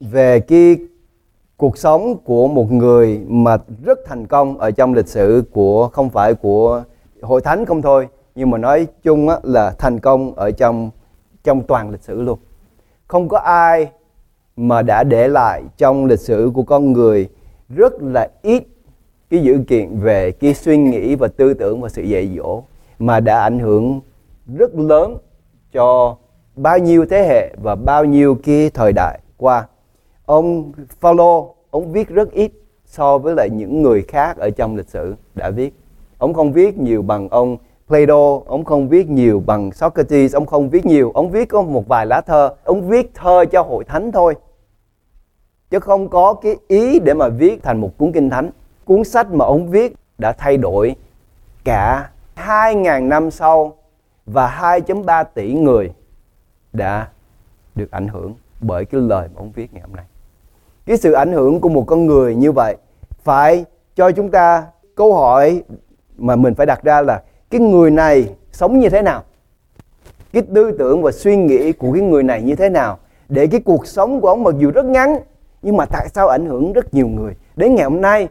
về cái cuộc sống của một người mà rất thành công ở trong lịch sử của không phải của hội thánh không thôi nhưng mà nói chung á, là thành công ở trong trong toàn lịch sử luôn. Không có ai mà đã để lại trong lịch sử của con người rất là ít cái dữ kiện về cái suy nghĩ và tư tưởng và sự dạy dỗ mà đã ảnh hưởng rất lớn cho bao nhiêu thế hệ và bao nhiêu cái thời đại qua ông Phaolô, ông viết rất ít so với lại những người khác ở trong lịch sử đã viết. Ông không viết nhiều bằng ông Plato, ông không viết nhiều bằng Socrates, ông không viết nhiều, ông viết có một vài lá thơ. Ông viết thơ cho hội thánh thôi, chứ không có cái ý để mà viết thành một cuốn kinh thánh. Cuốn sách mà ông viết đã thay đổi cả 2.000 năm sau và 2.3 tỷ người đã được ảnh hưởng bởi cái lời mà ông viết ngày hôm nay. Cái sự ảnh hưởng của một con người như vậy, phải cho chúng ta câu hỏi mà mình phải đặt ra là cái người này sống như thế nào? Cái tư tưởng và suy nghĩ của cái người này như thế nào? Để cái cuộc sống của ông mặc dù rất ngắn, nhưng mà tại sao ảnh hưởng rất nhiều người? Đến ngày hôm nay,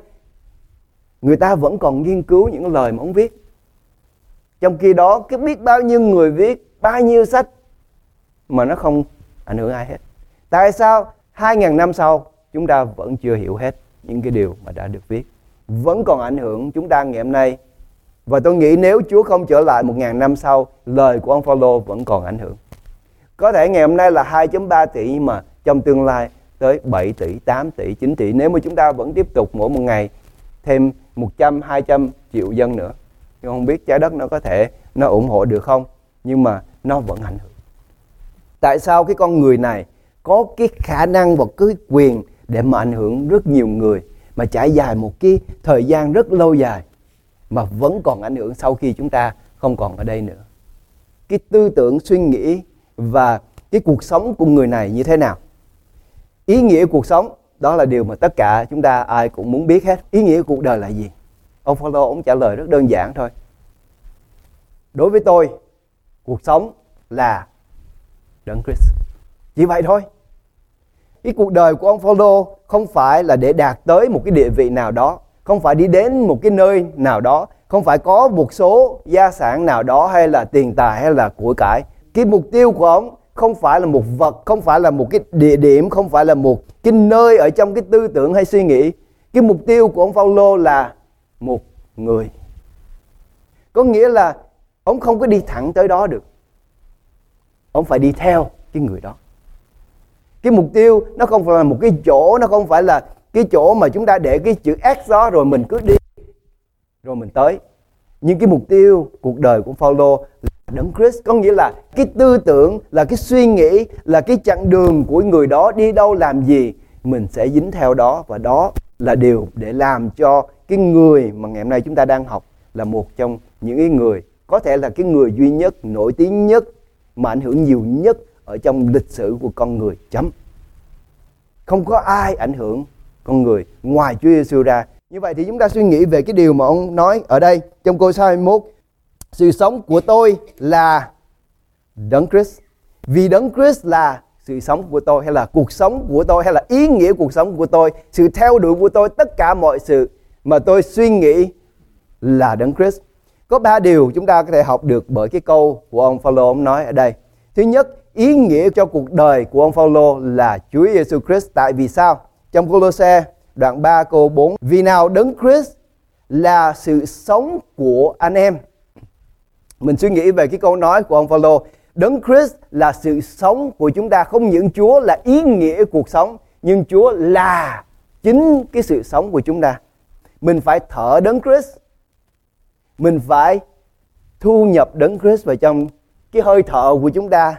người ta vẫn còn nghiên cứu những lời mà ông viết. Trong khi đó cái biết bao nhiêu người viết, bao nhiêu sách, mà nó không ảnh hưởng ai hết. Tại sao 2.000 năm sau chúng ta vẫn chưa hiểu hết những cái điều mà đã được viết. Vẫn còn ảnh hưởng chúng ta ngày hôm nay. Và tôi nghĩ nếu Chúa không trở lại một ngàn năm sau, lời của ông Phaolô vẫn còn ảnh hưởng. Có thể ngày hôm nay là 2.3 tỷ nhưng mà trong tương lai tới 7 tỷ, 8 tỷ, 9 tỷ nếu mà chúng ta vẫn tiếp tục mỗi một ngày thêm 100, 200 triệu dân nữa. Nhưng không biết trái đất nó có thể nó ủng hộ được không? Nhưng mà nó vẫn ảnh hưởng. Tại sao cái con người này có cái khả năng và cái quyền để mà ảnh hưởng rất nhiều người mà trải dài một cái thời gian rất lâu dài mà vẫn còn ảnh hưởng sau khi chúng ta không còn ở đây nữa. Cái tư tưởng suy nghĩ và cái cuộc sống của người này như thế nào? Ý nghĩa cuộc sống đó là điều mà tất cả chúng ta ai cũng muốn biết hết. Ý nghĩa cuộc đời là gì? Ông Phaolô ông trả lời rất đơn giản thôi. Đối với tôi, cuộc sống là Đấng Christ. Chỉ vậy thôi. Cái cuộc đời của ông Phaolô không phải là để đạt tới một cái địa vị nào đó, không phải đi đến một cái nơi nào đó, không phải có một số gia sản nào đó hay là tiền tài hay là của cải. Cái mục tiêu của ông không phải là một vật, không phải là một cái địa điểm, không phải là một cái nơi ở trong cái tư tưởng hay suy nghĩ. Cái mục tiêu của ông Phaolô là một người. Có nghĩa là ông không có đi thẳng tới đó được. Ông phải đi theo cái người đó. Cái mục tiêu nó không phải là một cái chỗ, nó không phải là cái chỗ mà chúng ta để cái chữ X đó rồi mình cứ đi rồi mình tới. Nhưng cái mục tiêu cuộc đời của Phaolô Đấng Christ có nghĩa là cái tư tưởng, là cái suy nghĩ, là cái chặng đường của người đó đi đâu làm gì, mình sẽ dính theo đó và đó là điều để làm cho cái người mà ngày hôm nay chúng ta đang học là một trong những cái người có thể là cái người duy nhất, nổi tiếng nhất mà ảnh hưởng nhiều nhất ở trong lịch sử của con người. Chấm. Không có ai ảnh hưởng con người ngoài Chúa Giêsu ra. Như vậy thì chúng ta suy nghĩ về cái điều mà ông nói ở đây trong câu 21 sự sống của tôi là đấng Christ vì đấng Christ là sự sống của tôi hay là cuộc sống của tôi hay là ý nghĩa cuộc sống của tôi, sự theo đuổi của tôi, tất cả mọi sự mà tôi suy nghĩ là đấng Christ có ba điều chúng ta có thể học được bởi cái câu của ông Phaolô ông nói ở đây thứ nhất ý nghĩa cho cuộc đời của ông Phaolô là Chúa Giêsu Christ tại vì sao trong Colosse đoạn 3 câu 4 vì nào đấng Christ là sự sống của anh em mình suy nghĩ về cái câu nói của ông Phaolô, Đấng Christ là sự sống của chúng ta, không những Chúa là ý nghĩa cuộc sống, nhưng Chúa là chính cái sự sống của chúng ta. Mình phải thở Đấng Christ. Mình phải thu nhập Đấng Christ vào trong cái hơi thở của chúng ta.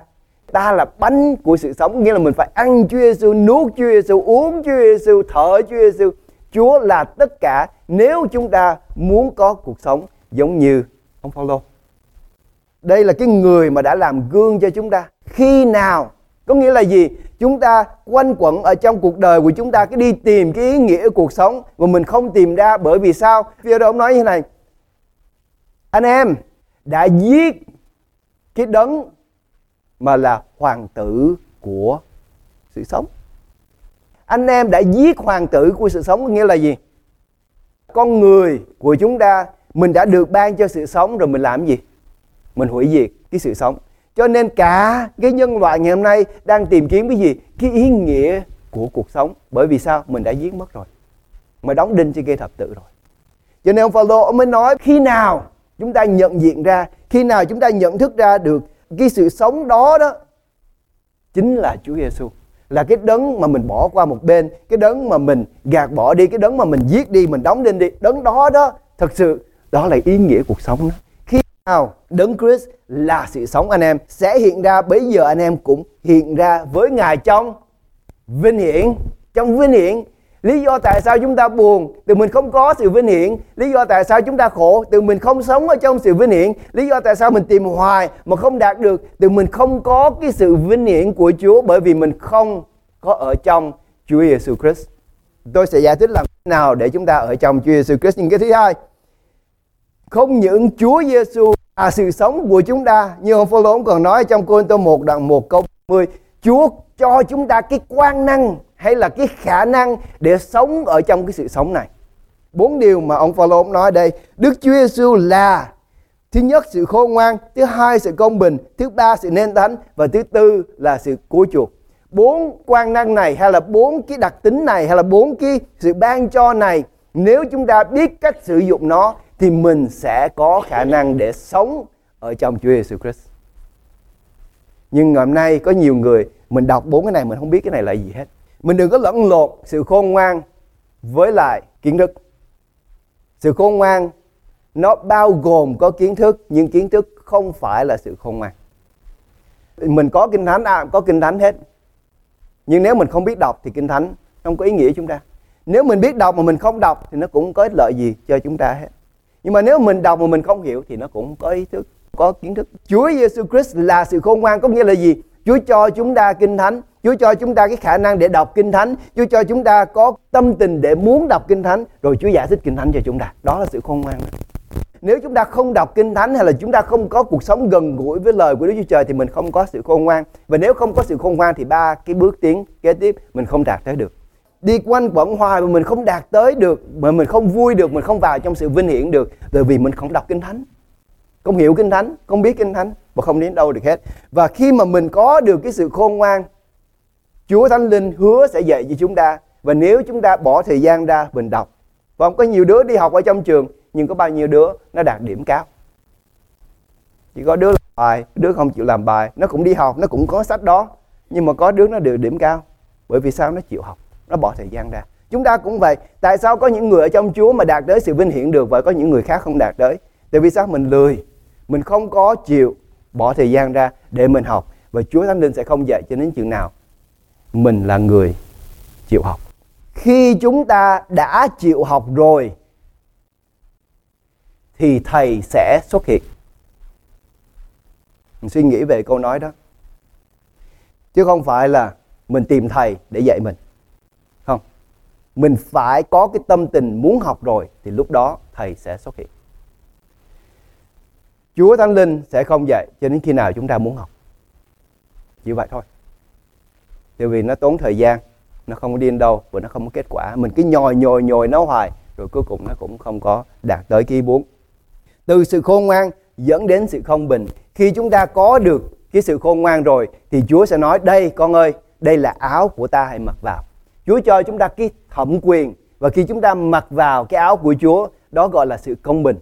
Ta là bánh của sự sống, nghĩa là mình phải ăn Chúa Giêsu, nuốt Chúa Giêsu, uống Chúa Giêsu, thở Chúa Giêsu. Chúa là tất cả nếu chúng ta muốn có cuộc sống giống như ông Phaolô. Đây là cái người mà đã làm gương cho chúng ta. Khi nào? Có nghĩa là gì? Chúng ta quanh quẩn ở trong cuộc đời của chúng ta cái đi tìm cái ý nghĩa của cuộc sống mà mình không tìm ra bởi vì sao? Phía đó ông nói như thế này. Anh em đã giết cái đấng mà là hoàng tử của sự sống. anh em đã giết hoàng tử của sự sống nghĩa là gì? Con người của chúng ta, mình đã được ban cho sự sống rồi mình làm gì? Mình hủy diệt cái sự sống. Cho nên cả cái nhân loại ngày hôm nay đang tìm kiếm cái gì? Cái ý nghĩa của cuộc sống. Bởi vì sao? Mình đã giết mất rồi. Mà đóng đinh trên cây thập tự rồi. Cho nên ông Phaolô ông mới nói, khi nào chúng ta nhận diện ra, khi nào chúng ta nhận thức ra được cái sự sống đó đó chính là Chúa Giêsu là cái đấng mà mình bỏ qua một bên, cái đấng mà mình gạt bỏ đi, cái đấng mà mình giết đi, mình đóng đinh đi. Đấng đó đó, thật sự, đó là ý nghĩa cuộc sống đó. Khi nào đấng Christ là sự sống anh em, sẽ hiện ra bây giờ anh em cũng hiện ra với ngài trong vinh hiển, trong vinh hiển lý do tại sao chúng ta buồn từ mình không có sự vinh hiển. Lý do tại sao chúng ta khổ từ mình không sống ở trong sự vinh hiển. Lý do tại sao mình tìm hoài mà không đạt được từ mình không có cái sự vinh hiển của Chúa bởi vì mình không có ở trong Chúa Giêsu Christ. Tôi sẽ giải thích làm thế nào để chúng ta ở trong Chúa Giêsu Christ. Nhưng cái thứ hai, không những Chúa Giêsu là sự sống của chúng ta, như ông Phaolô còn nói trong Cô Tô 1 đoạn 1 câu 10 Chúa cho chúng ta cái quan năng hay là cái khả năng để sống ở trong cái sự sống này. Bốn điều mà ông Phaolô nói đây, Đức Chúa Giêsu là thứ nhất sự khôn ngoan, thứ hai sự công bình, thứ ba sự nên thánh và thứ tư là sự cứu chuộc. Bốn quan năng này hay là bốn cái đặc tính này hay là bốn cái sự ban cho này nếu chúng ta biết cách sử dụng nó thì mình sẽ có khả năng để sống ở trong Chúa Giêsu Christ. Nhưng ngày hôm nay có nhiều người mình đọc bốn cái này mình không biết cái này là gì hết. Mình đừng có lẫn lộn sự khôn ngoan với lại kiến thức. Sự khôn ngoan nó bao gồm có kiến thức nhưng kiến thức không phải là sự khôn ngoan. Mình có kinh thánh à, có kinh thánh hết. Nhưng nếu mình không biết đọc thì kinh thánh không có ý nghĩa chúng ta. Nếu mình biết đọc mà mình không đọc thì nó cũng có ích lợi gì cho chúng ta hết. Nhưng mà nếu mình đọc mà mình không hiểu thì nó cũng có ý thức, có kiến thức. Chúa Giêsu Christ là sự khôn ngoan có nghĩa là gì? Chúa cho chúng ta kinh thánh, Chúa cho chúng ta cái khả năng để đọc kinh thánh, Chúa cho chúng ta có tâm tình để muốn đọc kinh thánh, rồi Chúa giải thích kinh thánh cho chúng ta. Đó là sự khôn ngoan. Nếu chúng ta không đọc kinh thánh hay là chúng ta không có cuộc sống gần gũi với lời của Đức Chúa Trời thì mình không có sự khôn ngoan. Và nếu không có sự khôn ngoan thì ba cái bước tiến kế tiếp mình không đạt tới được đi quanh quẩn hoài mà mình không đạt tới được mà mình không vui được mình không vào trong sự vinh hiển được bởi vì mình không đọc kinh thánh không hiểu kinh thánh không biết kinh thánh và không đến đâu được hết và khi mà mình có được cái sự khôn ngoan Chúa Thánh Linh hứa sẽ dạy cho chúng ta. Và nếu chúng ta bỏ thời gian ra mình đọc, và không có nhiều đứa đi học ở trong trường, nhưng có bao nhiêu đứa nó đạt điểm cao? Chỉ có đứa làm bài, đứa không chịu làm bài, nó cũng đi học, nó cũng có sách đó, nhưng mà có đứa nó được điểm cao. Bởi vì sao? Nó chịu học, nó bỏ thời gian ra. Chúng ta cũng vậy. Tại sao có những người ở trong Chúa mà đạt tới sự vinh hiển được và có những người khác không đạt tới? Tại vì sao? Mình lười, mình không có chịu bỏ thời gian ra để mình học. Và Chúa Thánh Linh sẽ không dạy cho đến chừng nào mình là người chịu học. Khi chúng ta đã chịu học rồi, thì thầy sẽ xuất hiện. Mình suy nghĩ về câu nói đó. Chứ không phải là mình tìm thầy để dạy mình. Không. Mình phải có cái tâm tình muốn học rồi, thì lúc đó thầy sẽ xuất hiện. Chúa Thánh Linh sẽ không dạy cho đến khi nào chúng ta muốn học. Chỉ vậy thôi tại vì nó tốn thời gian, nó không có đi đâu và nó không có kết quả. Mình cứ nhồi nhồi nhồi nó hoài, rồi cuối cùng nó cũng không có đạt tới cái ý muốn từ sự khôn ngoan dẫn đến sự không bình. Khi chúng ta có được cái sự khôn ngoan rồi, thì Chúa sẽ nói, đây, con ơi, đây là áo của ta hãy mặc vào. Chúa cho chúng ta cái thẩm quyền và khi chúng ta mặc vào cái áo của Chúa, đó gọi là sự công bình.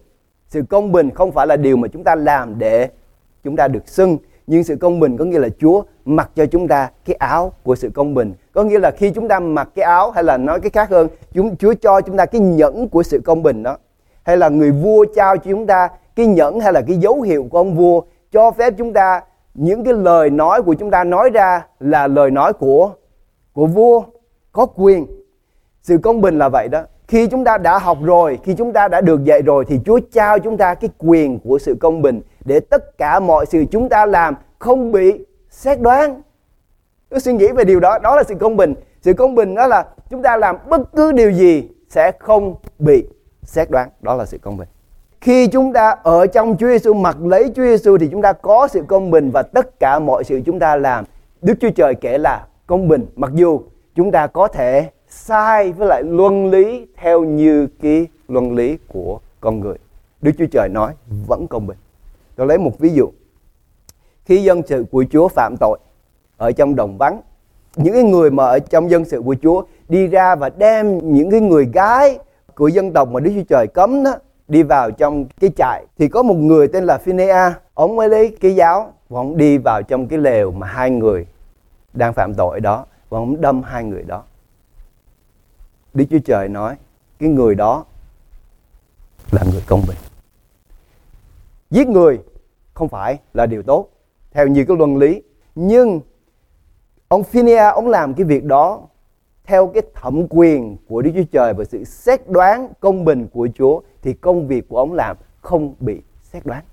Sự công bình không phải là điều mà chúng ta làm để chúng ta được xưng nhưng sự công bình có nghĩa là Chúa mặc cho chúng ta cái áo của sự công bình. Có nghĩa là khi chúng ta mặc cái áo hay là nói cái khác hơn, chúng Chúa cho chúng ta cái nhẫn của sự công bình đó. Hay là người vua trao cho chúng ta cái nhẫn hay là cái dấu hiệu của ông vua cho phép chúng ta những cái lời nói của chúng ta nói ra là lời nói của của vua có quyền sự công bình là vậy đó khi chúng ta đã học rồi khi chúng ta đã được dạy rồi thì chúa trao chúng ta cái quyền của sự công bình để tất cả mọi sự chúng ta làm không bị xét đoán. Tôi suy nghĩ về điều đó đó là sự công bình. Sự công bình đó là chúng ta làm bất cứ điều gì sẽ không bị xét đoán. Đó là sự công bình. Khi chúng ta ở trong Chúa Giêsu mặc lấy Chúa Giêsu thì chúng ta có sự công bình và tất cả mọi sự chúng ta làm. Đức Chúa Trời kể là công bình, mặc dù chúng ta có thể sai với lại luân lý theo như cái luân lý của con người. Đức Chúa Trời nói vẫn công bình. Tôi lấy một ví dụ. Khi dân sự của Chúa phạm tội ở trong đồng vắng, những cái người mà ở trong dân sự của Chúa đi ra và đem những cái người gái của dân tộc mà Đức Chúa Trời cấm đó đi vào trong cái trại thì có một người tên là Phinea. Ông ấy lấy cái giáo và ông đi vào trong cái lều mà hai người đang phạm tội đó và ông đâm hai người đó. Đức Chúa Trời nói cái người đó là người công bình giết người không phải là điều tốt theo nhiều cái luân lý nhưng ông Phinia ông làm cái việc đó theo cái thẩm quyền của Đức Chúa Trời và sự xét đoán công bình của Chúa thì công việc của ông làm không bị xét đoán.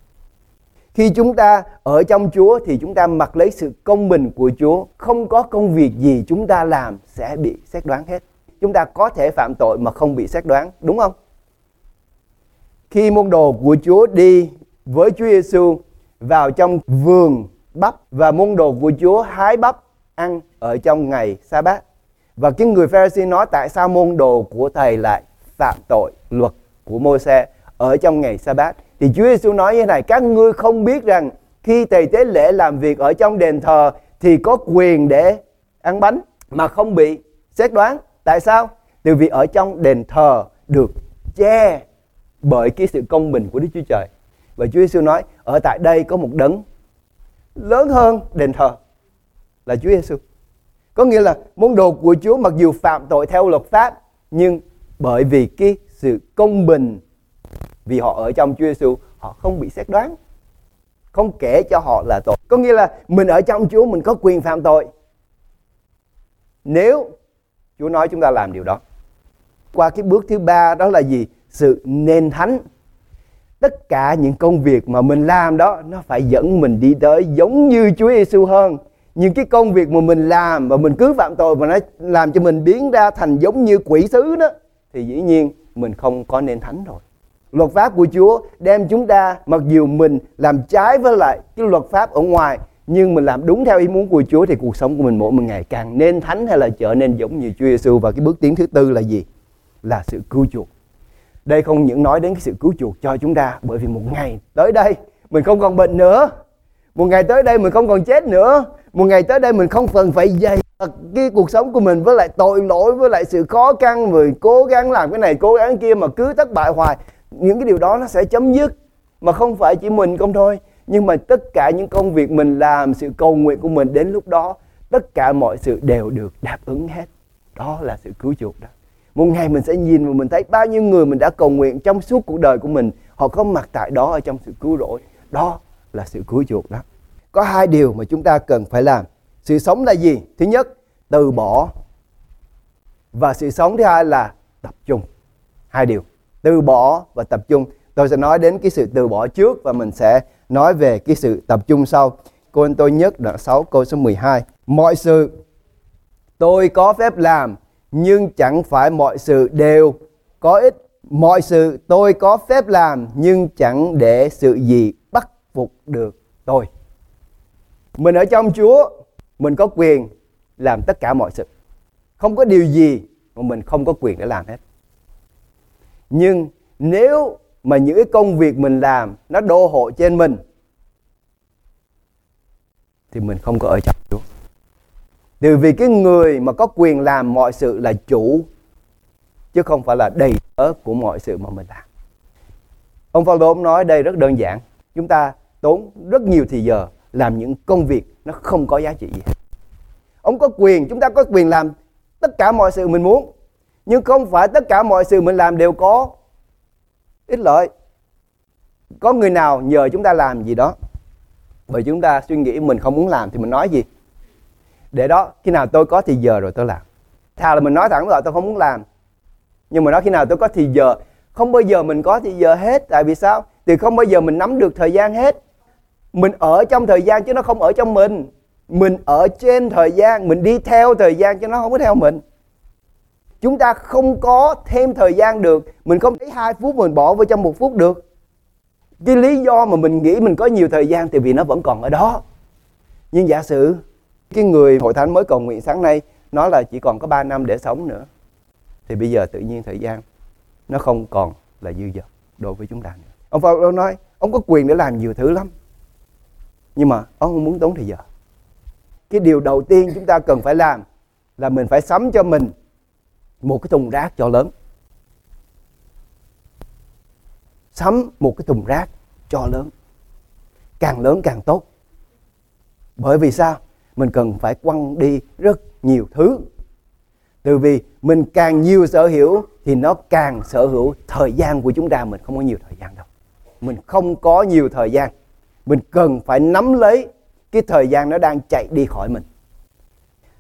Khi chúng ta ở trong Chúa thì chúng ta mặc lấy sự công bình của Chúa, không có công việc gì chúng ta làm sẽ bị xét đoán hết. Chúng ta có thể phạm tội mà không bị xét đoán, đúng không? Khi môn đồ của Chúa đi với Chúa Giêsu vào trong vườn bắp và môn đồ của Chúa, hái bắp ăn ở trong ngày sa bát và cái người Pharisee nói tại sao môn đồ của thầy lại phạm tội luật của Môi-se ở trong ngày sa bát thì Chúa Giêsu nói như này, các ngươi không biết rằng khi thầy tế lễ làm việc ở trong đền thờ thì có quyền để ăn bánh mà không bị xét đoán. Tại sao? Từ vì ở trong đền thờ được che bởi cái sự công bình của Đức Chúa Trời và Chúa Giêsu nói, ở tại đây có một đấng lớn hơn đền thờ, là Chúa Giêsu có nghĩa là môn đồ của Chúa mặc dù phạm tội theo luật pháp, nhưng bởi vì cái sự công bình vì họ ở trong Chúa Giêsu họ không bị xét đoán, không kể cho họ là tội. Có nghĩa là mình ở trong Chúa, mình có quyền phạm tội. Nếu Chúa nói chúng ta làm điều đó, qua cái bước thứ ba đó là gì? Sự nên thánh tất cả những công việc mà mình làm đó, nó phải dẫn mình đi tới giống như Chúa Giêsu hơn những cái công việc mà mình làm và mình cứ phạm tội mà nó làm cho mình biến ra thành giống như quỷ sứ đó, thì dĩ nhiên mình không có nên thánh rồi luật pháp của Chúa đem chúng ta, mặc dù mình làm trái với lại cái luật pháp ở ngoài, nhưng mình làm đúng theo ý muốn của Chúa thì cuộc sống của mình mỗi một ngày càng nên thánh hay là trở nên giống như Chúa Giêsu và cái bước tiến thứ tư là gì? Là sự cứu chuộc. Đây không những nói đến cái sự cứu chuộc cho chúng ta, bởi vì một ngày tới đây mình không còn bệnh nữa. Một ngày tới đây mình không còn chết nữa. Một ngày tới đây mình không cần phải dày cái cuộc sống của mình với lại tội lỗi, với lại sự khó khăn, rồi cố gắng làm cái này, cố gắng kia mà cứ thất bại hoài. Những cái điều đó nó sẽ chấm dứt, mà không phải chỉ mình không thôi. Nhưng mà tất cả những công việc mình làm, sự cầu nguyện của mình đến lúc đó, tất cả mọi sự đều được đáp ứng hết. Đó là sự cứu chuộc đó một ngày mình sẽ nhìn và mình thấy bao nhiêu người mình đã cầu nguyện trong suốt cuộc đời của mình. Họ có mặt tại đó ở trong sự cứu rỗi. Đó là sự cứu chuộc đó. Có hai điều mà chúng ta cần phải làm. Sự sống là gì? Thứ nhất, từ bỏ. Và sự sống thứ hai là tập trung. Hai điều. Từ bỏ và tập trung. Tôi sẽ nói đến cái sự từ bỏ trước và mình sẽ nói về cái sự tập trung sau. Cô anh tôi nhất đoạn 6 câu số 12 mọi sự tôi có phép làm nhưng chẳng phải mọi sự đều có ích mọi sự tôi có phép làm nhưng chẳng để sự gì bắt phục được tôi mình ở trong Chúa, mình có quyền làm tất cả mọi sự. Không có điều gì mà mình không có quyền để làm hết. Nhưng nếu mà những cái công việc mình làm nó đô hộ trên mình thì mình không có ở trong từ vì cái người mà có quyền làm mọi sự là chủ, chứ không phải là đầy tớ của mọi sự mà mình làm. Ông Phaolô nói đây rất đơn giản. Chúng ta tốn rất nhiều thời giờ làm những công việc nó không có giá trị gì ông có quyền, chúng ta có quyền làm tất cả mọi sự mình muốn, nhưng không phải tất cả mọi sự mình làm đều có ích lợi có người nào nhờ chúng ta làm gì đó, bởi chúng ta suy nghĩ mình không muốn làm thì mình nói gì để đó, khi nào tôi có thì giờ rồi tôi làm. Thà là mình nói thẳng là tôi không muốn làm. Nhưng mà nói khi nào tôi có thì giờ. Không bao giờ mình có thì giờ hết. Tại vì sao? Thì không bao giờ mình nắm được thời gian hết. Mình ở trong thời gian chứ nó không ở trong mình. Mình ở trên thời gian, mình đi theo thời gian chứ nó không có theo mình. Chúng ta không có thêm thời gian được. Mình không thấy hai phút mình bỏ vào trong một phút được. Cái lý do mà mình nghĩ mình có nhiều thời gian thì vì nó vẫn còn ở đó. Nhưng giả sử cái người hội thánh mới cầu nguyện sáng nay, nó là chỉ còn có 3 năm để sống nữa thì bây giờ tự nhiên thời gian, nó không còn là dư dật đối với chúng ta nữa. Ông Phaolô nói, ông có quyền để làm nhiều thứ lắm, nhưng mà ông không muốn tốn thời giờ. Cái điều đầu tiên chúng ta cần phải làm là mình phải sắm cho mình một cái thùng rác cho lớn. Sắm một cái thùng rác cho lớn. Càng lớn càng tốt. Bởi vì sao? Mình cần phải quăng đi rất nhiều thứ. Từ vì mình càng nhiều sở hữu thì nó càng sở hữu thời gian của chúng ta mình không có nhiều thời gian đâu. Mình không có nhiều thời gian. Mình cần phải nắm lấy cái thời gian nó đang chạy đi khỏi mình.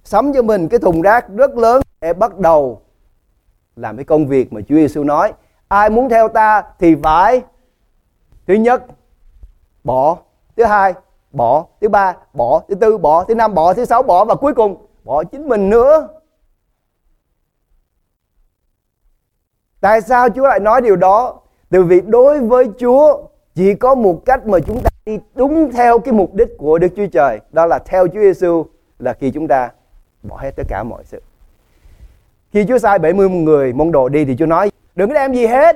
Sắm cho mình cái thùng rác rất lớn để bắt đầu làm cái công việc mà Chúa Giêsu nói. Ai muốn theo ta thì phải thứ nhất bỏ, thứ hai bỏ, thứ ba bỏ, thứ tư bỏ, thứ năm bỏ, thứ sáu bỏ và cuối cùng bỏ chính mình nữa. Tại sao Chúa lại nói điều đó? Từ vì đối với Chúa chỉ có một cách mà chúng ta đi đúng theo cái mục đích của Đức Chúa Trời, đó là theo Chúa Giêsu là khi chúng ta bỏ hết tất cả mọi sự. Khi Chúa sai 70 người môn đồ đi thì Chúa nói đừng có đem gì hết.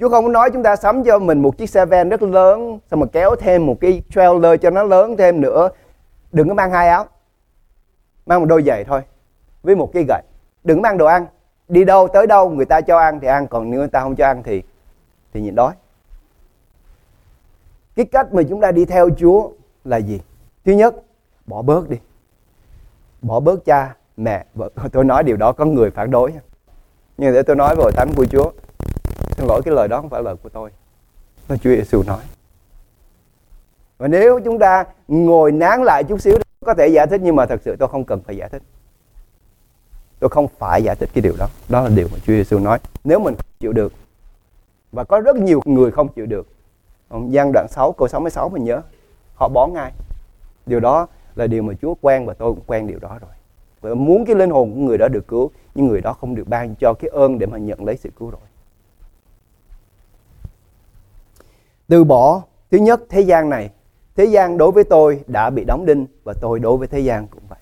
Chúa không nói chúng ta sắm cho mình một chiếc xe van rất lớn xong mà kéo thêm một cái trailer cho nó lớn thêm nữa. Đừng có mang hai áo. Mang một đôi giày thôi với một cái gậy. Đừng mang đồ ăn. Đi đâu tới đâu người ta cho ăn thì ăn còn nếu người ta không cho ăn thì thì nhịn đói. Cái cách mà chúng ta đi theo Chúa là gì? Thứ nhất, bỏ bớt đi bỏ bớt cha mẹ vợ tôi nói điều đó có người phản đối nhưng để tôi nói vào hội thánh của Chúa xin lỗi cái lời đó không phải lời của tôi. Nó Chúa Giêsu nói. Và nếu chúng ta ngồi nán lại chút xíu có thể giải thích, nhưng mà thật sự tôi không cần phải giải thích. Tôi không phải giải thích cái điều đó. Đó là điều mà Chúa Giêsu nói. Nếu mình chịu được, và có rất nhiều người không chịu được gian đoạn 6 câu 66 mình nhớ, họ bỏ ngay. Điều đó là điều mà Chúa quen và tôi cũng quen điều đó rồi. Và muốn cái linh hồn của người đó được cứu, nhưng người đó không được ban cho cái ơn để mà nhận lấy sự cứu rồi. Từ bỏ thứ nhất thế gian này thế gian đối với tôi đã bị đóng đinh và tôi đối với thế gian cũng vậy.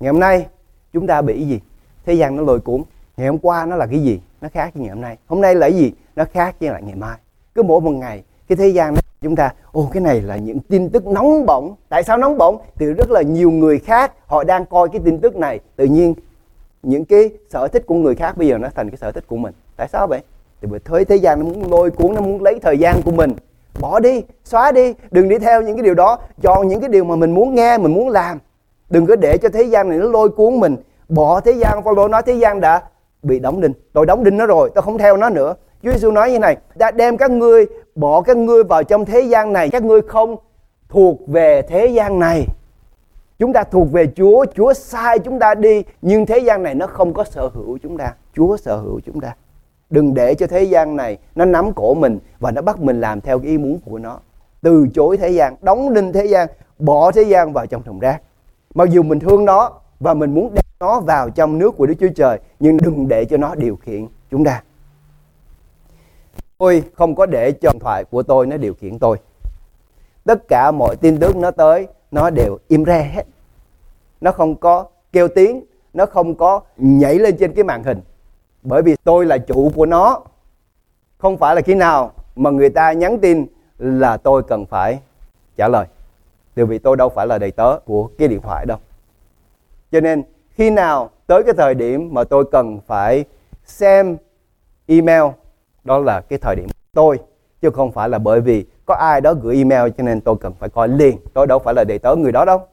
Ngày hôm nay chúng ta bị gì? Thế gian nó lôi cuốn. Ngày hôm qua nó là cái gì? Nó khác với ngày hôm nay. Hôm nay là cái gì? Nó khác với lại ngày mai. Cứ mỗi một ngày cái thế gian đó, chúng ta ô cái này là những tin tức nóng bỏng. Tại sao nóng bỏng? Từ rất là nhiều người khác họ đang coi cái tin tức này. Tự nhiên những cái sở thích của người khác bây giờ nó thành cái sở thích của mình. Tại sao vậy? Thì bởi thế thế gian nó muốn lôi cuốn nó muốn lấy thời gian của mình bỏ đi, xóa đi, đừng đi theo những cái điều đó. Chọn những cái điều mà mình muốn nghe, mình muốn làm. Đừng có để cho thế gian này nó lôi cuốn mình. Bỏ thế gian, Phaolô nói thế gian đã bị đóng đinh. Tôi đóng đinh nó rồi, tôi không theo nó nữa. Chúa Giêsu nói như này đã đem các ngươi, bỏ các ngươi vào trong thế gian này. Các ngươi không thuộc về thế gian này. Chúng ta thuộc về Chúa. Chúa sai chúng ta đi, nhưng thế gian này nó không có sở hữu chúng ta. Chúa sở hữu chúng ta đừng để cho thế gian này nó nắm cổ mình và nó bắt mình làm theo cái ý muốn của nó. Từ chối thế gian, đóng đinh thế gian, bỏ thế gian vào trong thùng rác. Mặc dù mình thương nó và mình muốn đem nó vào trong nước của Đức Chúa Trời, nhưng đừng để cho nó điều khiển chúng ta. Tôi không có để cho điện thoại của tôi nó điều khiển tôi. Tất cả mọi tin tức nó tới, nó đều im re hết. Nó không có kêu tiếng, nó không có nhảy lên trên cái màn hình bởi vì tôi là chủ của nó. Không phải là khi nào mà người ta nhắn tin là tôi cần phải trả lời. Từ vì tôi đâu phải là đầy tớ của cái điện thoại đâu. Cho nên, khi nào tới cái thời điểm mà tôi cần phải xem email, đó là cái thời điểm tôi, chứ không phải là bởi vì có ai đó gửi email cho nên tôi cần phải coi liền. Tôi đâu phải là đầy tớ người đó đâu.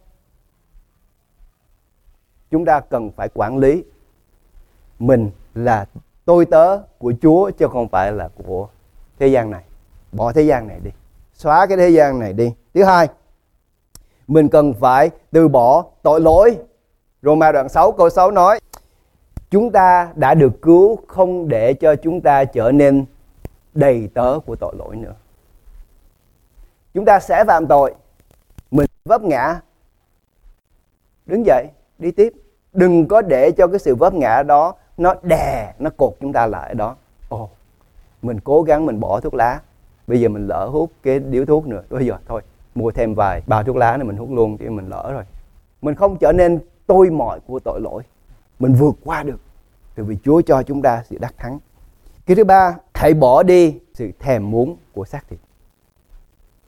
Chúng ta cần phải quản lý mình là tôi tớ của Chúa chứ không phải là của thế gian này. Bỏ thế gian này đi. Xóa cái thế gian này đi. Thứ hai, mình cần phải từ bỏ tội lỗi. Roma đoạn 6 câu 6 nói, chúng ta đã được cứu không để cho chúng ta trở nên đầy tớ của tội lỗi nữa. Chúng ta sẽ phạm tội. Mình vấp ngã. Đứng dậy, đi tiếp. Đừng có để cho cái sự vấp ngã đó nó đè, nó cột chúng ta lại ở đó. Ồ, mình cố gắng mình bỏ thuốc lá. Bây giờ mình lỡ hút cái điếu thuốc nữa. Bây giờ thôi, mua thêm vài bao thuốc lá này mình hút luôn thì mình lỡ rồi. Mình không trở nên tôi mọi của tội lỗi. Mình vượt qua được. Từ vì Chúa cho chúng ta sự đắc thắng. Cái thứ ba, hãy bỏ đi sự thèm muốn của xác thịt.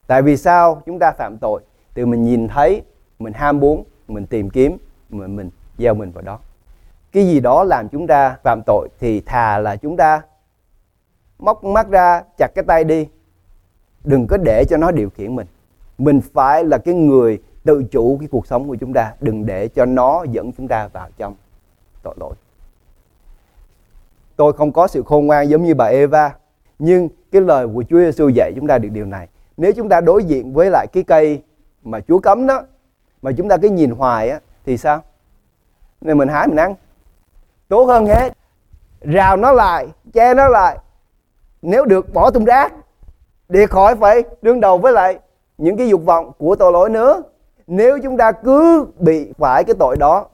Tại vì sao chúng ta phạm tội? Từ mình nhìn thấy, mình ham muốn, mình tìm kiếm, mình mình gieo mình vào đó cái gì đó làm chúng ta phạm tội thì thà là chúng ta móc mắt ra, chặt cái tay đi. Đừng có để cho nó điều khiển mình. Mình phải là cái người tự chủ cái cuộc sống của chúng ta. Đừng để cho nó dẫn chúng ta vào trong tội lỗi. Tôi không có sự khôn ngoan giống như bà Eva, nhưng cái lời của Chúa Giêsu dạy chúng ta được điều này. Nếu chúng ta đối diện với lại cái cây mà Chúa cấm đó, mà chúng ta cứ nhìn hoài á, thì sao? Nên mình hái mình ăn tốt hơn hết. Rào nó lại, che nó lại. Nếu được, bỏ tung rác. Để khỏi phải đương đầu với lại những cái dục vọng của tội lỗi nữa. Nếu chúng ta cứ bị phải cái tội đó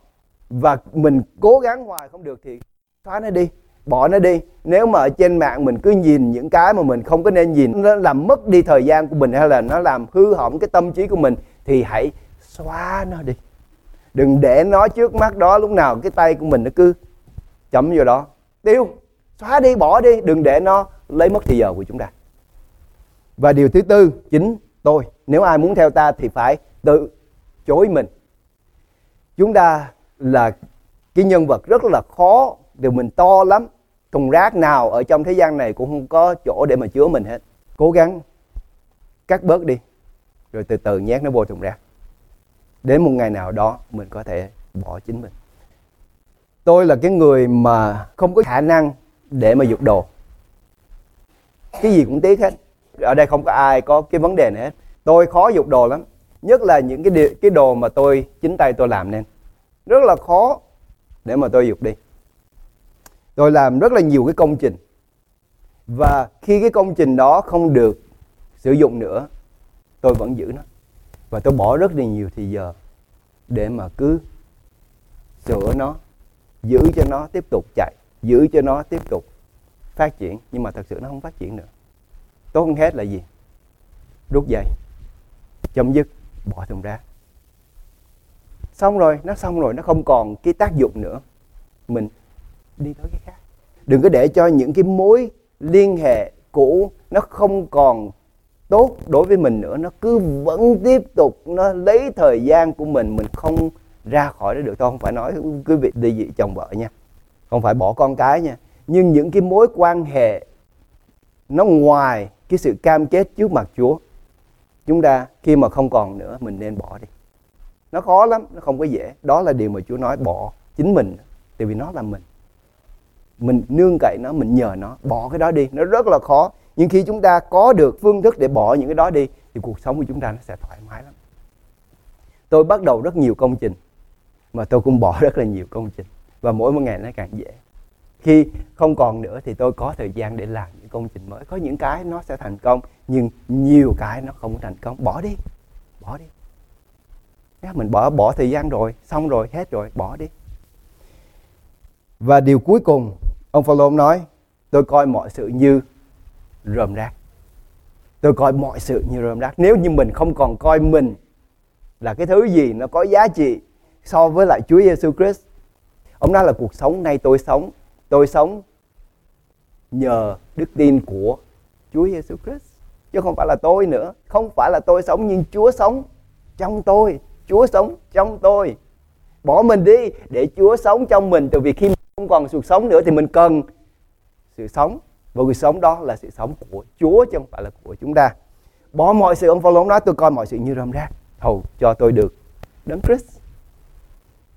và mình cố gắng hoài không được thì xóa nó đi, bỏ nó đi. Nếu mà ở trên mạng mình cứ nhìn những cái mà mình không có nên nhìn, nó làm mất đi thời gian của mình hay là nó làm hư hỏng cái tâm trí của mình thì hãy xóa nó đi. Đừng để nó trước mắt đó lúc nào cái tay của mình nó cứ chấm vô đó. Tiêu, xóa đi, bỏ đi, đừng để nó lấy mất thời giờ của chúng ta. Và điều thứ tư, chính tôi. Nếu ai muốn theo ta thì phải tự chối mình. Chúng ta là cái nhân vật rất là khó điều mình to lắm. Thùng rác nào ở trong thế gian này cũng không có chỗ để mà chứa mình hết. Cố gắng cắt bớt đi, rồi từ từ nhét nó vô thùng rác. Đến một ngày nào đó mình có thể bỏ chính mình tôi là cái người mà không có khả năng để mà dục đồ. Cái gì cũng tiếc hết. Ở đây không có ai có cái vấn đề này hết. Tôi khó dục đồ lắm. Nhất là những cái điều, cái đồ mà tôi chính tay tôi làm nên. Rất là khó để mà tôi dục đi. Tôi làm rất là nhiều cái công trình. Và khi cái công trình đó không được sử dụng nữa tôi vẫn giữ nó. Và tôi bỏ rất là nhiều thì giờ để mà cứ sửa nó giữ cho nó tiếp tục chạy, giữ cho nó tiếp tục phát triển, nhưng mà thật sự nó không phát triển nữa tốt hơn hết là gì? Rút dây, chấm dứt, bỏ thùng rác. Xong rồi, nó xong rồi, nó không còn cái tác dụng nữa. Mình đi tới cái khác. Đừng có để cho những cái mối liên hệ cũ nó không còn tốt đối với mình nữa, nó cứ vẫn tiếp tục, nó lấy thời gian của mình mình không ra khỏi đó được. Tôi không phải nói quý vị đi dị chồng vợ nha. Không phải bỏ con cái nha. Nhưng những cái mối quan hệ nó ngoài cái sự cam kết trước mặt Chúa. Chúng ta khi mà không còn nữa, mình nên bỏ đi. Nó khó lắm, nó không có dễ. Đó là điều mà Chúa nói, bỏ chính mình. Tại vì nó là mình. Mình nương cậy nó, mình nhờ nó. Bỏ cái đó đi, nó rất là khó. Nhưng khi chúng ta có được phương thức để bỏ những cái đó đi, thì cuộc sống của chúng ta nó sẽ thoải mái lắm. Tôi bắt đầu rất nhiều công trình mà tôi cũng bỏ rất là nhiều công trình. Và mỗi một ngày nó càng dễ. Khi không còn nữa thì tôi có thời gian để làm những công trình mới. Có những cái nó sẽ thành công, nhưng nhiều cái nó không thành công. Bỏ đi. Bỏ đi. Mình bỏ bỏ thời gian rồi, xong rồi, hết rồi, bỏ đi. Và điều cuối cùng, ông Phaolô nói, tôi coi mọi sự như rơm rác. Tôi coi mọi sự như rơm rác. Nếu như mình không còn coi mình là cái thứ gì nó có giá trị so với lại Chúa Giêsu Christ. Ông nói là cuộc sống nay tôi sống tôi sống nhờ đức tin của Chúa Giêsu Christ, chứ không phải là tôi nữa. Không phải là tôi sống, nhưng Chúa sống trong tôi, Chúa sống trong tôi. Bỏ mình đi để Chúa sống trong mình. Từ việc khi mình không còn sự sống nữa thì mình cần sự sống. Và cuộc sống đó là sự sống của Chúa, chứ không phải là của chúng ta. Bỏ mọi sự, ông Phaolô nói, tôi coi mọi sự như rơm rác. Hầu cho tôi được đấng Christ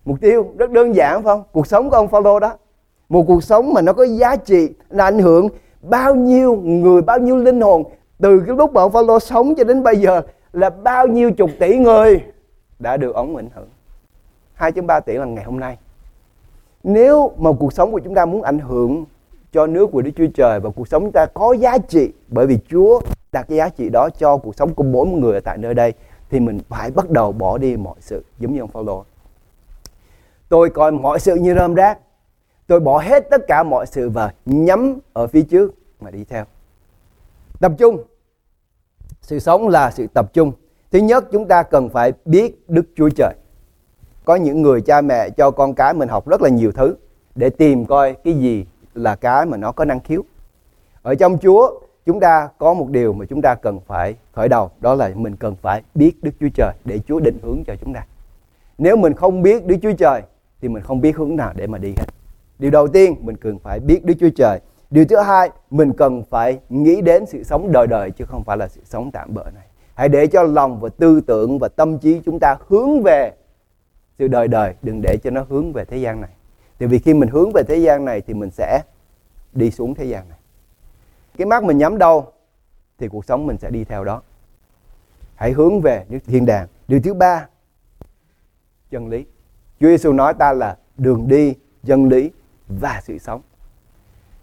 mục tiêu rất đơn giản, phải không? Cuộc sống của ông Phaolô đó. Một cuộc sống mà nó có giá trị là ảnh hưởng bao nhiêu người, bao nhiêu linh hồn. Từ cái lúc mà ông Phaolô sống cho đến bây giờ là bao nhiêu chục tỷ người đã được ông ảnh hưởng. 2.3 tỷ là ngày hôm nay. Nếu mà cuộc sống của chúng ta muốn ảnh hưởng cho nước của Đức Chúa Trời và cuộc sống chúng ta có giá trị, bởi vì Chúa đặt cái giá trị đó cho cuộc sống của mỗi một người ở tại nơi đây, thì mình phải bắt đầu bỏ đi mọi sự, giống như ông Phaolô. Tôi coi mọi sự như rơm rác. Tôi bỏ hết tất cả mọi sự và nhắm ở phía trước mà đi theo. Tập trung. Sự sống là sự tập trung. Thứ nhất, chúng ta cần phải biết Đức Chúa Trời. có những người cha mẹ cho con cái mình học rất là nhiều thứ để tìm coi cái gì là cái mà nó có năng khiếu ở trong Chúa, chúng ta có một điều mà chúng ta cần phải khởi đầu, đó là mình cần phải biết Đức Chúa Trời để Chúa định hướng cho chúng ta nếu mình không biết Đức Chúa Trời thì mình không biết hướng nào để mà đi hết. Điều đầu tiên, mình cần phải biết Đức Chúa Trời. Điều thứ hai, mình cần phải nghĩ đến sự sống đời đời chứ không phải là sự sống tạm bợ này. Hãy để cho lòng và tư tưởng và tâm trí chúng ta hướng về sự đời đời, đừng để cho nó hướng về thế gian này. Tại vì khi mình hướng về thế gian này thì mình sẽ đi xuống thế gian này. Cái mắt mình nhắm đâu thì cuộc sống mình sẽ đi theo đó. Hãy hướng về nước thiên đàng. Điều thứ ba, chân lý. Chúa Giêsu nói ta là đường đi, chân lý và sự sống.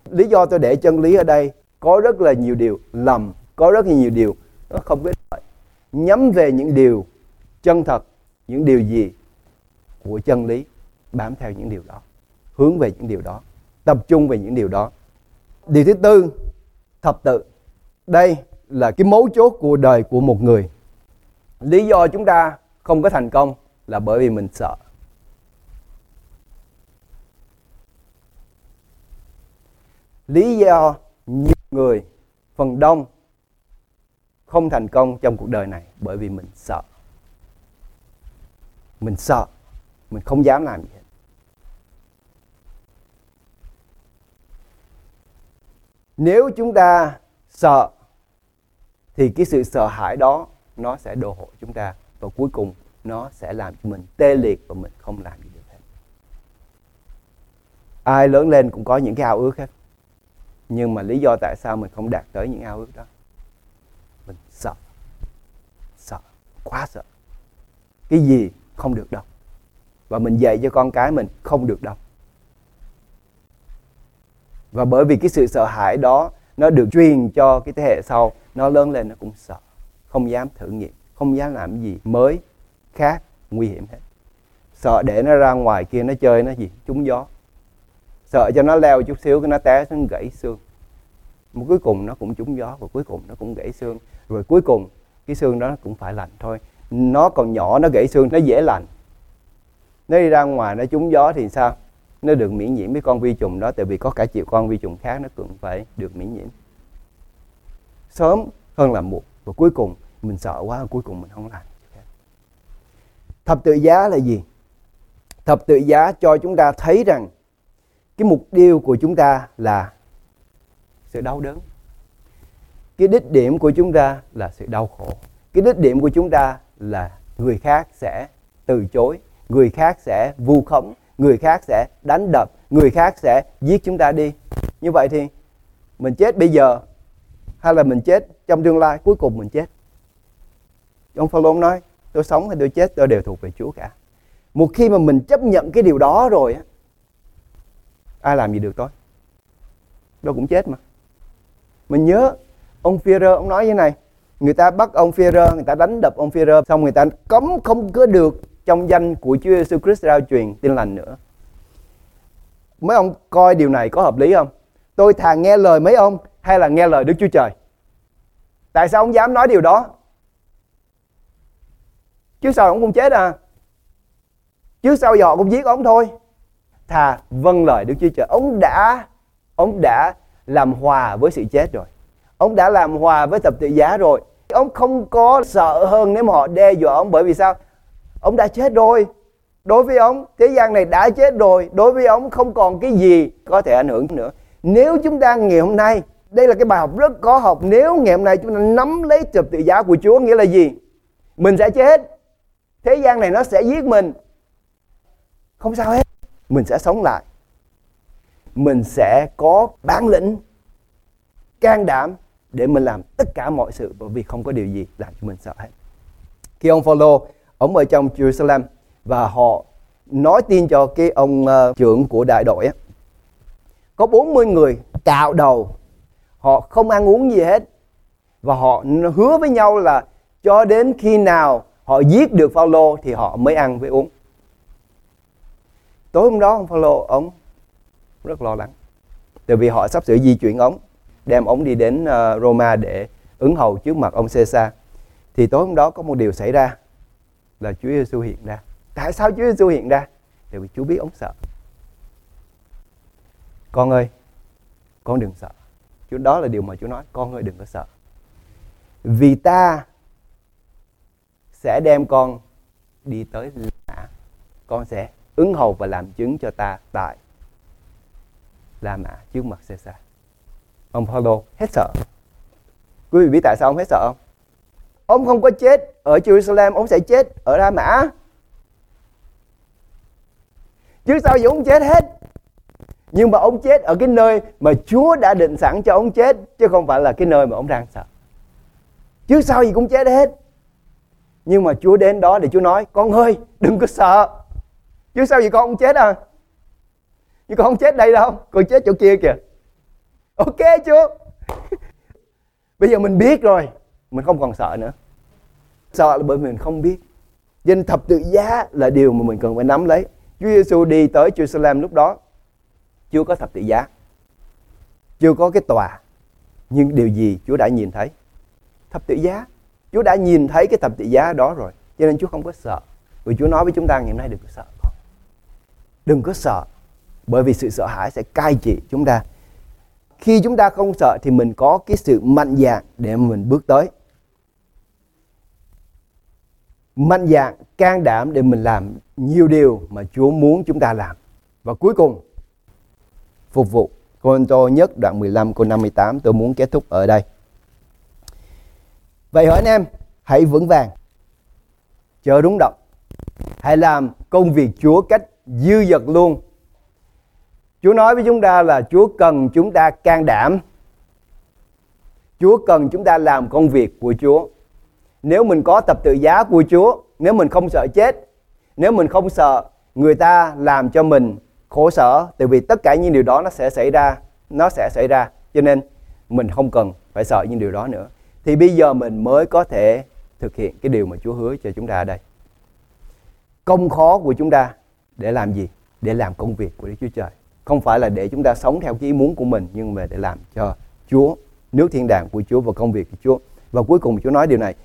Lý do tôi để chân lý ở đây có rất là nhiều điều lầm, có rất là nhiều điều nó không biết lợi nhắm về những điều chân thật, những điều gì của chân lý, bám theo những điều đó, hướng về những điều đó, tập trung về những điều đó. Điều thứ tư, thập tự. Đây là cái mấu chốt của đời của một người. Lý do chúng ta không có thành công là bởi vì mình sợ. Lý do nhiều người phần đông không thành công trong cuộc đời này, bởi vì mình sợ. Mình sợ, mình không dám làm gì hết. Nếu chúng ta sợ, thì cái sự sợ hãi đó nó sẽ đổ hộ chúng ta và cuối cùng nó sẽ làm cho mình tê liệt và mình không làm gì được hết. Ai lớn lên cũng có những cái ao ước hết nhưng mà lý do tại sao mình không đạt tới những ao ước đó? Mình sợ. Sợ. Quá sợ. Cái gì không được đâu. Và mình dạy cho con cái mình không được đâu. Và bởi vì cái sự sợ hãi đó, nó được truyền cho cái thế hệ sau, nó lớn lên nó cũng sợ. Không dám thử nghiệm, không dám làm gì mới, khác, nguy hiểm hết. Sợ để nó ra ngoài kia nó chơi nó gì, trúng gió sợ cho nó leo chút xíu cái nó té xuống gãy xương. Mà cuối cùng nó cũng trúng gió và cuối cùng nó cũng gãy xương. Rồi cuối cùng, cái xương đó cũng phải lành thôi. Nó còn nhỏ, nó gãy xương, nó dễ lành. Nó đi ra ngoài, nó trúng gió thì sao? Nó được miễn nhiễm với con vi trùng đó, tại vì có cả triệu con vi trùng khác nó cũng phải được miễn nhiễm. Sớm hơn là muộn, và cuối cùng mình sợ quá, cuối cùng mình không làm thập tự giá là gì? Thập tự giá cho chúng ta thấy rằng cái mục tiêu của chúng ta là sự đau đớn. Cái đích điểm của chúng ta là sự đau khổ. Cái đích điểm của chúng ta là người khác sẽ từ chối, người khác sẽ vu khống, người khác sẽ đánh đập, người khác sẽ giết chúng ta đi. Như vậy thì mình chết bây giờ hay là mình chết trong tương lai, cuối cùng mình chết? Ông Phaolô nói, tôi sống hay tôi chết, tôi đều thuộc về Chúa cả. Một khi mà mình chấp nhận cái điều đó rồi ai làm gì được tôi? Đâu cũng chết mà. Mình nhớ, ông Führer ông nói như này, người ta bắt ông Führer, người ta đánh đập ông Führer, xong người ta cấm không có được trong danh của Chúa Giêsu Christ rao truyền tin lành nữa. Mấy ông coi điều này có hợp lý không? Tôi thà nghe lời mấy ông hay là nghe lời Đức Chúa Trời? Tại sao ông dám nói điều đó? Chứ sao ông cũng chết à? Chứ sao giờ họ cũng giết ông thôi? Thà vâng lời Đức Chúa Trời. Ông đã ông đã làm hòa với sự chết rồi. Ông đã làm hòa với tập tự giá rồi. Ông không có sợ hơn nếu mà họ đe dọa ông. Bởi vì sao? Ông đã chết rồi. Đối với ông, thế gian này đã chết rồi. Đối với ông, không còn cái gì có thể ảnh hưởng nữa. Nếu chúng ta ngày hôm nay, đây là cái bài học rất có học. Nếu ngày hôm nay chúng ta nắm lấy thập tự giá của Chúa nghĩa là gì? Mình sẽ chết. Thế gian này nó sẽ giết mình. Không sao hết mình sẽ sống lại. Mình sẽ có bản lĩnh can đảm để mình làm tất cả mọi sự bởi vì không có điều gì làm cho mình sợ hết. Khi ông Phaolô ông ở trong Jerusalem và họ nói tin cho cái ông uh, trưởng của đại đội á có 40 người cạo đầu họ không ăn uống gì hết và họ hứa với nhau là cho đến khi nào họ giết được Phaolô thì họ mới ăn với uống tối hôm đó ông Phaolô ông rất lo lắng. Tại vì họ sắp sửa di chuyển ông đem ông đi đến uh, Roma để ứng hầu trước mặt ông Caesar. Thì tối hôm đó có một điều xảy ra là Chúa Giêsu hiện ra. Tại sao Chúa Giêsu hiện ra? Tại vì Chúa biết ông sợ. Con ơi con đừng sợ. Chúa đó là điều mà Chúa nói con ơi đừng có sợ. Vì ta sẽ đem con đi tới lạ, con sẽ ứng hầu và làm chứng cho ta tại La Mã, trước mặt Caesar. Ông Paulo hết sợ. Quý vị biết tại sao ông hết sợ không? Ông không có chết ở Jerusalem, ông sẽ chết ở La Mã. Chứ sao gì ông chết hết? Nhưng mà ông chết ở cái nơi mà Chúa đã định sẵn cho ông chết, chứ không phải là cái nơi mà ông đang sợ. Chứ sao gì cũng chết hết. Nhưng mà Chúa đến đó để Chúa nói, con ơi, đừng có sợ chứ sao vậy con không chết à? Nhưng con không chết đây đâu, con chết chỗ kia kìa. Ok chưa? Bây giờ mình biết rồi, mình không còn sợ nữa. Sợ là bởi mình không biết. Danh thập tự giá là điều mà mình cần phải nắm lấy. Chúa Giêsu đi tới Jerusalem lúc đó, chưa có thập tự giá, chưa có cái tòa. Nhưng điều gì Chúa đã nhìn thấy? Thập tự giá. Chúa đã nhìn thấy cái thập tự giá đó rồi, cho nên Chúa không có sợ. Vì Chúa nói với chúng ta ngày hôm nay đừng có sợ đừng có sợ, bởi vì sự sợ hãi sẽ cai trị chúng ta. Khi chúng ta không sợ thì mình có cái sự mạnh dạn để mình bước tới. Mạnh dạn, can đảm để mình làm nhiều điều mà Chúa muốn chúng ta làm. Và cuối cùng, phục vụ. Cô Tô nhất đoạn 15 câu 58 tôi muốn kết thúc ở đây. Vậy hỏi anh em, hãy vững vàng, chờ đúng động hãy làm công việc Chúa cách dư dật luôn Chúa nói với chúng ta là Chúa cần chúng ta can đảm. Chúa cần chúng ta làm công việc của Chúa. Nếu mình có tập tự giá của Chúa, nếu mình không sợ chết, nếu mình không sợ người ta làm cho mình khổ sở, tại vì tất cả những điều đó nó sẽ xảy ra, nó sẽ xảy ra. Cho nên mình không cần phải sợ những điều đó nữa. Thì bây giờ mình mới có thể thực hiện cái điều mà Chúa hứa cho chúng ta ở đây. Công khó của chúng ta để làm gì? Để làm công việc của Đức Chúa Trời. Không phải là để chúng ta sống theo cái ý muốn của mình, nhưng mà để làm cho Chúa, nước thiên đàng của Chúa và công việc của Chúa. Và cuối cùng Chúa nói điều này,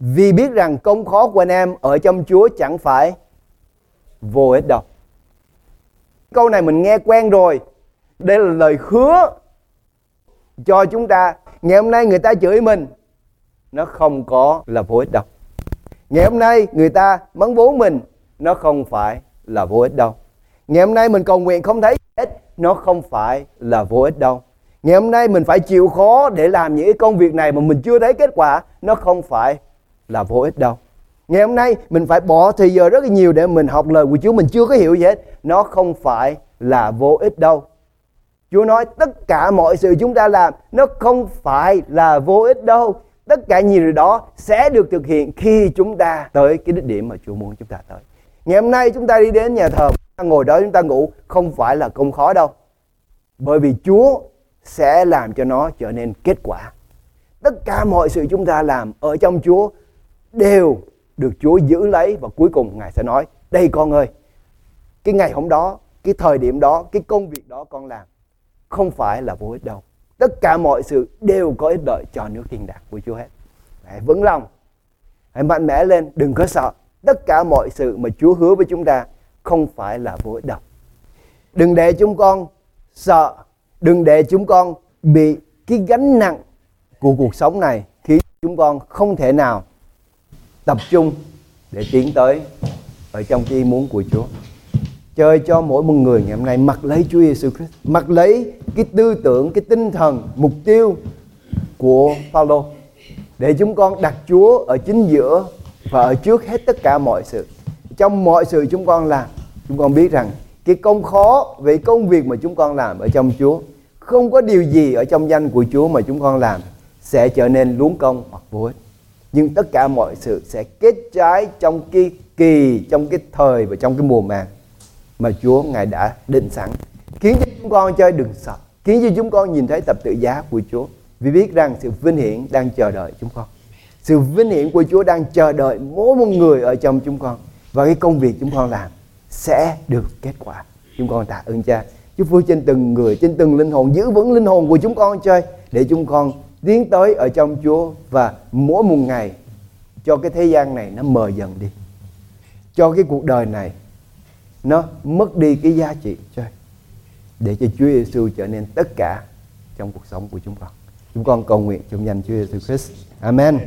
vì biết rằng công khó của anh em ở trong Chúa chẳng phải vô ích đâu. Câu này mình nghe quen rồi. Đây là lời hứa cho chúng ta. Ngày hôm nay người ta chửi mình, nó không có là vô ích đâu. Ngày hôm nay người ta mắng bố mình, nó không phải là vô ích đâu. Ngày hôm nay mình cầu nguyện không thấy ích, nó không phải là vô ích đâu. Ngày hôm nay mình phải chịu khó để làm những công việc này mà mình chưa thấy kết quả nó không phải là vô ích đâu. Ngày hôm nay mình phải bỏ thời giờ rất là nhiều để mình học lời của Chúa mình chưa có hiểu gì hết nó không phải là vô ích đâu. Chúa nói tất cả mọi sự chúng ta làm nó không phải là vô ích đâu. Tất cả nhiều điều đó sẽ được thực hiện khi chúng ta tới cái đích điểm mà Chúa muốn chúng ta tới ngày hôm nay chúng ta đi đến nhà thờ, ta ngồi đó chúng ta ngủ, không phải là công khó đâu. Bởi vì Chúa sẽ làm cho nó trở nên kết quả. Tất cả mọi sự chúng ta làm ở trong Chúa đều được Chúa giữ lấy và cuối cùng Ngài sẽ nói, đây con ơi, cái ngày hôm đó, cái thời điểm đó, cái công việc đó con làm không phải là vô ích đâu. Tất cả mọi sự đều có ích lợi cho nước thiên đàng của Chúa hết. Hãy vững lòng, hãy mạnh mẽ lên, đừng có sợ tất cả mọi sự mà Chúa hứa với chúng ta không phải là vô ích đâu. Đừng để chúng con sợ, đừng để chúng con bị cái gánh nặng của cuộc sống này khiến chúng con không thể nào tập trung để tiến tới ở trong cái ý muốn của Chúa. Chơi cho mỗi một người ngày hôm nay mặc lấy Chúa Giêsu Christ, mặc lấy cái tư tưởng, cái tinh thần, mục tiêu của Phaolô để chúng con đặt Chúa ở chính giữa và ở trước hết tất cả mọi sự. Trong mọi sự chúng con làm, chúng con biết rằng cái công khó về công việc mà chúng con làm ở trong Chúa, không có điều gì ở trong danh của Chúa mà chúng con làm sẽ trở nên luống công hoặc vô ích. Nhưng tất cả mọi sự sẽ kết trái trong cái kỳ, trong cái thời và trong cái mùa màng mà Chúa ngài đã định sẵn. Khiến cho chúng con chơi đừng sợ. Khiến cho chúng con nhìn thấy tập tự giá của Chúa. Vì biết rằng sự vinh hiển đang chờ đợi chúng con sự vinh hiển của Chúa đang chờ đợi mỗi một người ở trong chúng con. Và cái công việc chúng con làm sẽ được kết quả. Chúng con tạ ơn cha. Chúa phước trên từng người, trên từng linh hồn, giữ vững linh hồn của chúng con chơi để chúng con tiến tới ở trong Chúa. Và mỗi một ngày, cho cái thế gian này nó mờ dần đi. Cho cái cuộc đời này nó mất đi cái giá trị chơi để cho Chúa Giêsu trở nên tất cả trong cuộc sống của chúng con. Chúng con cầu nguyện trong danh Chúa Giêsu Christ. Amen.